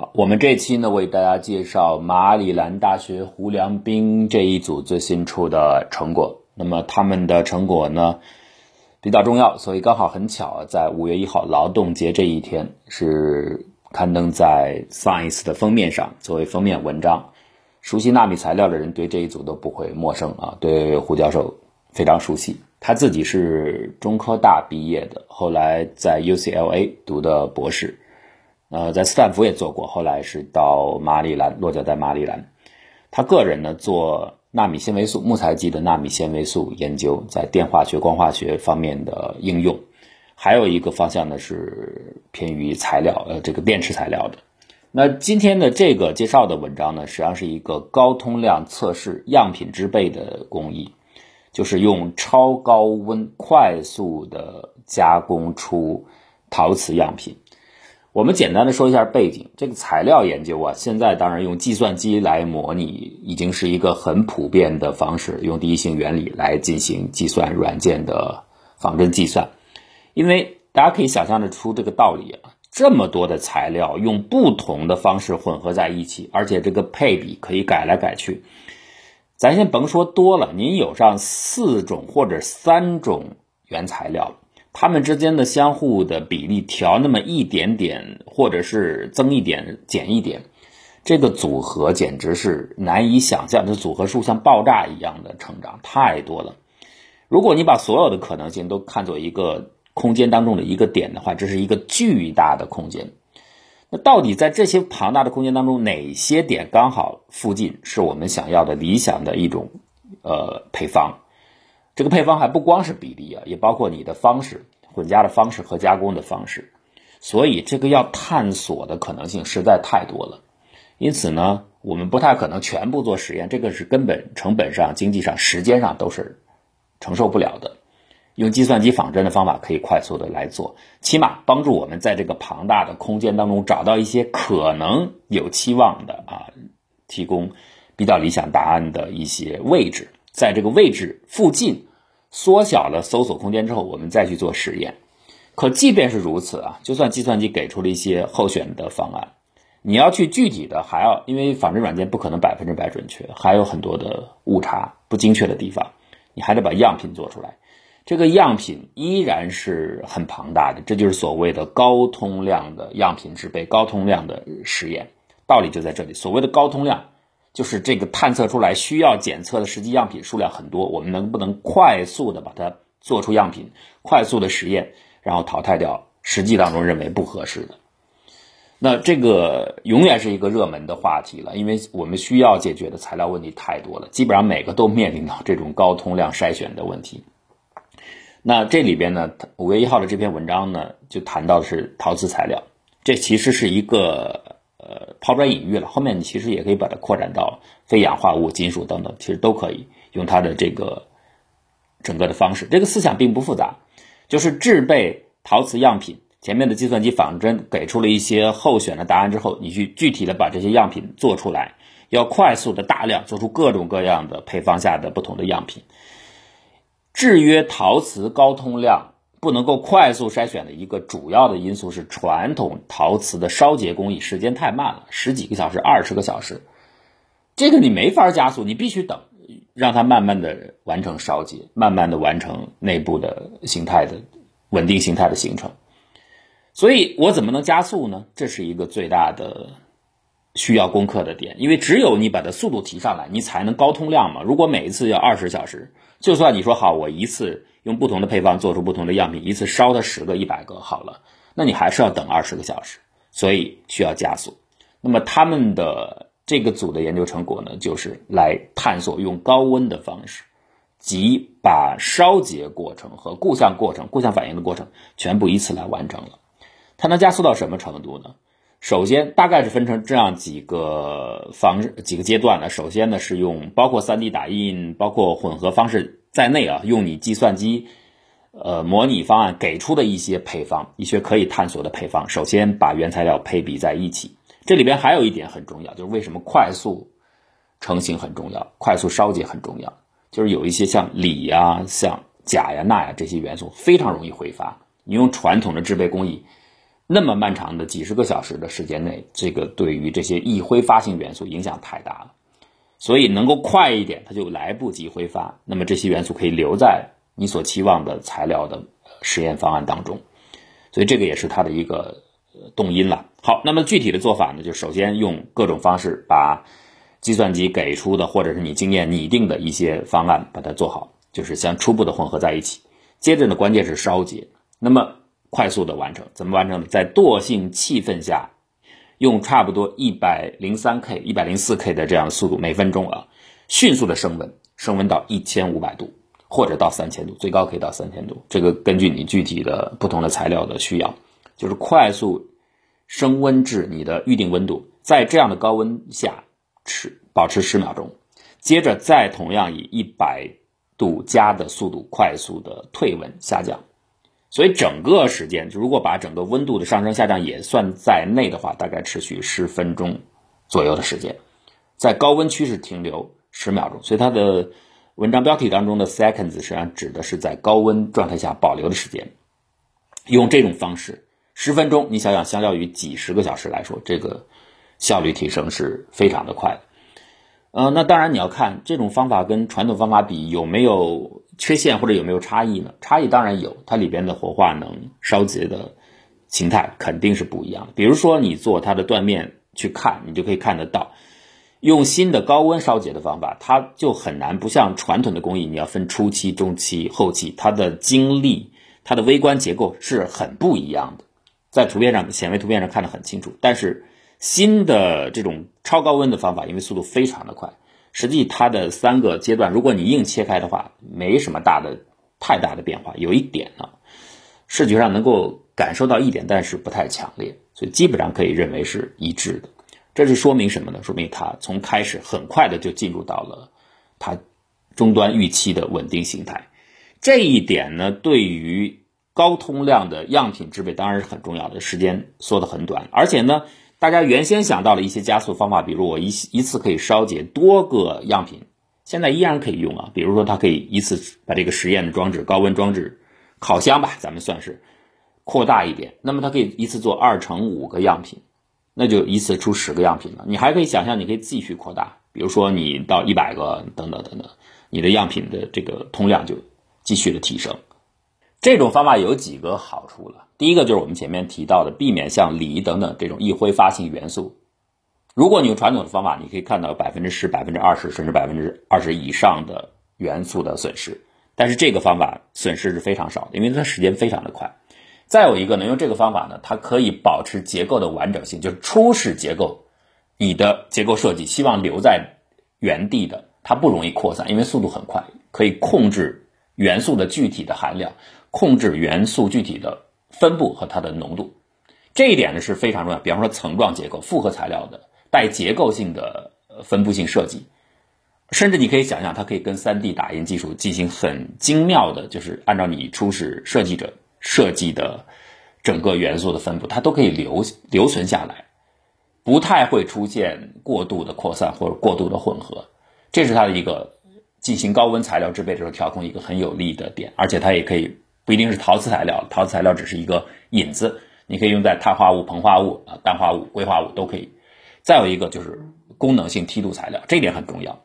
好，我们这期呢为大家介绍马里兰大学胡良斌这一组最新出的成果。那么他们的成果呢比较重要，所以刚好很巧，在五月一号劳动节这一天是刊登在 Science 的封面上，作为封面文章。熟悉纳米材料的人对这一组都不会陌生啊，对胡教授非常熟悉。他自己是中科大毕业的，后来在 UCLA 读的博士。呃，在斯坦福也做过，后来是到马里兰落脚在马里兰。他个人呢做纳米纤维素木材基的纳米纤维素研究，在电化学、光化学方面的应用，还有一个方向呢是偏于材料，呃，这个电池材料的。那今天的这个介绍的文章呢，实际上是一个高通量测试样品制备的工艺，就是用超高温快速的加工出陶瓷样品。我们简单的说一下背景，这个材料研究啊，现在当然用计算机来模拟，已经是一个很普遍的方式，用第一性原理来进行计算软件的仿真计算。因为大家可以想象得出这个道理啊，这么多的材料用不同的方式混合在一起，而且这个配比可以改来改去。咱先甭说多了，您有上四种或者三种原材料。它们之间的相互的比例调那么一点点，或者是增一点减一点，这个组合简直是难以想象。这组合数像爆炸一样的成长，太多了。如果你把所有的可能性都看作一个空间当中的一个点的话，这是一个巨大的空间。那到底在这些庞大的空间当中，哪些点刚好附近是我们想要的理想的一种呃配方？这个配方还不光是比例啊，也包括你的方式、混加的方式和加工的方式，所以这个要探索的可能性实在太多了。因此呢，我们不太可能全部做实验，这个是根本成本上、经济上、时间上都是承受不了的。用计算机仿真的方法可以快速的来做，起码帮助我们在这个庞大的空间当中找到一些可能有期望的啊，提供比较理想答案的一些位置，在这个位置附近。缩小了搜索空间之后，我们再去做实验。可即便是如此啊，就算计算机给出了一些候选的方案，你要去具体的还要，因为仿真软件不可能百分之百准确，还有很多的误差、不精确的地方，你还得把样品做出来。这个样品依然是很庞大的，这就是所谓的高通量的样品制备、高通量的实验。道理就在这里，所谓的高通量。就是这个探测出来需要检测的实际样品数量很多，我们能不能快速的把它做出样品，快速的实验，然后淘汰掉实际当中认为不合适的？那这个永远是一个热门的话题了，因为我们需要解决的材料问题太多了，基本上每个都面临到这种高通量筛选的问题。那这里边呢，五月一号的这篇文章呢，就谈到的是陶瓷材料，这其实是一个。呃，抛砖引玉了。后面你其实也可以把它扩展到非氧化物、金属等等，其实都可以用它的这个整个的方式。这个思想并不复杂，就是制备陶瓷样品。前面的计算机仿真给出了一些候选的答案之后，你去具体的把这些样品做出来，要快速的大量做出各种各样的配方下的不同的样品。制约陶瓷高通量。不能够快速筛选的一个主要的因素是传统陶瓷的烧结工艺时间太慢了，十几个小时、二十个小时，这个你没法加速，你必须等，让它慢慢的完成烧结，慢慢的完成内部的形态的稳定形态的形成。所以我怎么能加速呢？这是一个最大的需要攻克的点，因为只有你把它速度提上来，你才能高通量嘛。如果每一次要二十小时，就算你说好，我一次。用不同的配方做出不同的样品，一次烧它十个、一百个好了，那你还是要等二十个小时，所以需要加速。那么他们的这个组的研究成果呢，就是来探索用高温的方式，即把烧结过程和固相过程、固相反应的过程全部依次来完成了。它能加速到什么程度呢？首先，大概是分成这样几个方式、几个阶段呢。首先呢，是用包括 3D 打印、包括混合方式。在内啊，用你计算机，呃，模拟方案给出的一些配方，一些可以探索的配方。首先把原材料配比在一起，这里边还有一点很重要，就是为什么快速成型很重要，快速烧结很重要，就是有一些像锂呀、像钾呀、钠呀这些元素非常容易挥发，你用传统的制备工艺那么漫长的几十个小时的时间内，这个对于这些易挥发性元素影响太大了。所以能够快一点，它就来不及挥发，那么这些元素可以留在你所期望的材料的实验方案当中。所以这个也是它的一个动因了。好，那么具体的做法呢，就首先用各种方式把计算机给出的或者是你经验拟定的一些方案把它做好，就是先初步的混合在一起。接着呢，关键是烧结，那么快速的完成，怎么完成呢？在惰性气氛下。用差不多一百零三 K、一百零四 K 的这样的速度，每分钟啊，迅速的升温，升温到一千五百度或者到三千度，最高可以到三千度。这个根据你具体的不同的材料的需要，就是快速升温至你的预定温度，在这样的高温下持保持十秒钟，接着再同样以一百度加的速度快速的退温下降。所以整个时间，如果把整个温度的上升下降也算在内的话，大概持续十分钟左右的时间，在高温区是停留十秒钟。所以它的文章标题当中的 seconds 实际上指的是在高温状态下保留的时间。用这种方式，十分钟，你想想，相较于几十个小时来说，这个效率提升是非常的快的。呃，那当然你要看这种方法跟传统方法比有没有。缺陷或者有没有差异呢？差异当然有，它里边的活化能、烧结的形态肯定是不一样的。比如说，你做它的断面去看，你就可以看得到，用新的高温烧结的方法，它就很难不像传统的工艺，你要分初期、中期、后期，它的经历、它的微观结构是很不一样的。在图片上显微图片上看得很清楚，但是新的这种超高温的方法，因为速度非常的快。实际它的三个阶段，如果你硬切开的话，没什么大的太大的变化。有一点呢，视觉上能够感受到一点，但是不太强烈，所以基本上可以认为是一致的。这是说明什么呢？说明它从开始很快的就进入到了它终端预期的稳定形态。这一点呢，对于高通量的样品制备当然是很重要的，时间缩得很短，而且呢。大家原先想到了一些加速方法，比如我一一次可以烧结多个样品，现在依然可以用啊。比如说，它可以一次把这个实验的装置、高温装置、烤箱吧，咱们算是扩大一点。那么它可以一次做二乘五个样品，那就一次出十个样品了。你还可以想象，你可以继续扩大，比如说你到一百个等等等等，你的样品的这个通量就继续的提升。这种方法有几个好处了。第一个就是我们前面提到的，避免像锂等等这种易挥发性元素。如果你用传统的方法，你可以看到百分之十、百分之二十甚至百分之二十以上的元素的损失。但是这个方法损失是非常少的，因为它时间非常的快。再有一个呢，用这个方法呢，它可以保持结构的完整性，就是初始结构，你的结构设计希望留在原地的，它不容易扩散，因为速度很快，可以控制元素的具体的含量。控制元素具体的分布和它的浓度，这一点呢是非常重要。比方说层状结构、复合材料的带结构性的分布性设计，甚至你可以想象，它可以跟 3D 打印技术进行很精妙的，就是按照你初始设计者设计的整个元素的分布，它都可以留留存下来，不太会出现过度的扩散或者过度的混合。这是它的一个进行高温材料制备的时候调控一个很有利的点，而且它也可以。不一定是陶瓷材料，陶瓷材料只是一个引子，你可以用在碳化物、硼化物啊、氮化物、硅化物都可以。再有一个就是功能性梯度材料，这一点很重要。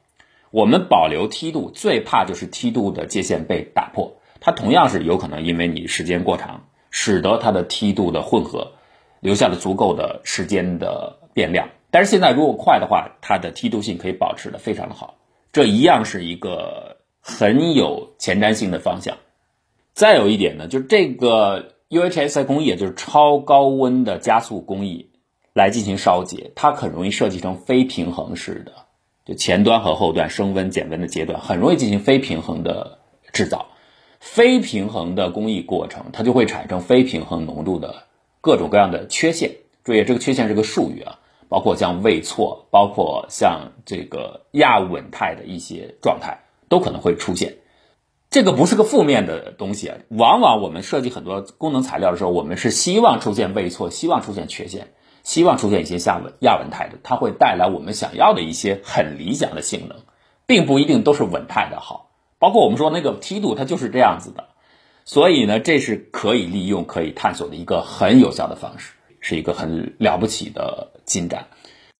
我们保留梯度，最怕就是梯度的界限被打破。它同样是有可能因为你时间过长，使得它的梯度的混合留下了足够的时间的变量。但是现在如果快的话，它的梯度性可以保持的非常的好，这一样是一个很有前瞻性的方向。再有一点呢，就是这个 UHS 工艺，就是超高温的加速工艺来进行烧结，它很容易设计成非平衡式的，就前端和后端升温减温的阶段很容易进行非平衡的制造，非平衡的工艺过程，它就会产生非平衡浓度的各种各样的缺陷。注意，这个缺陷是个术语啊，包括像位错，包括像这个亚稳态的一些状态，都可能会出现。这个不是个负面的东西啊，往往我们设计很多功能材料的时候，我们是希望出现位错，希望出现缺陷，希望出现一些亚稳亚稳态的，它会带来我们想要的一些很理想的性能，并不一定都是稳态的好。包括我们说那个梯度，它就是这样子的。所以呢，这是可以利用、可以探索的一个很有效的方式，是一个很了不起的进展。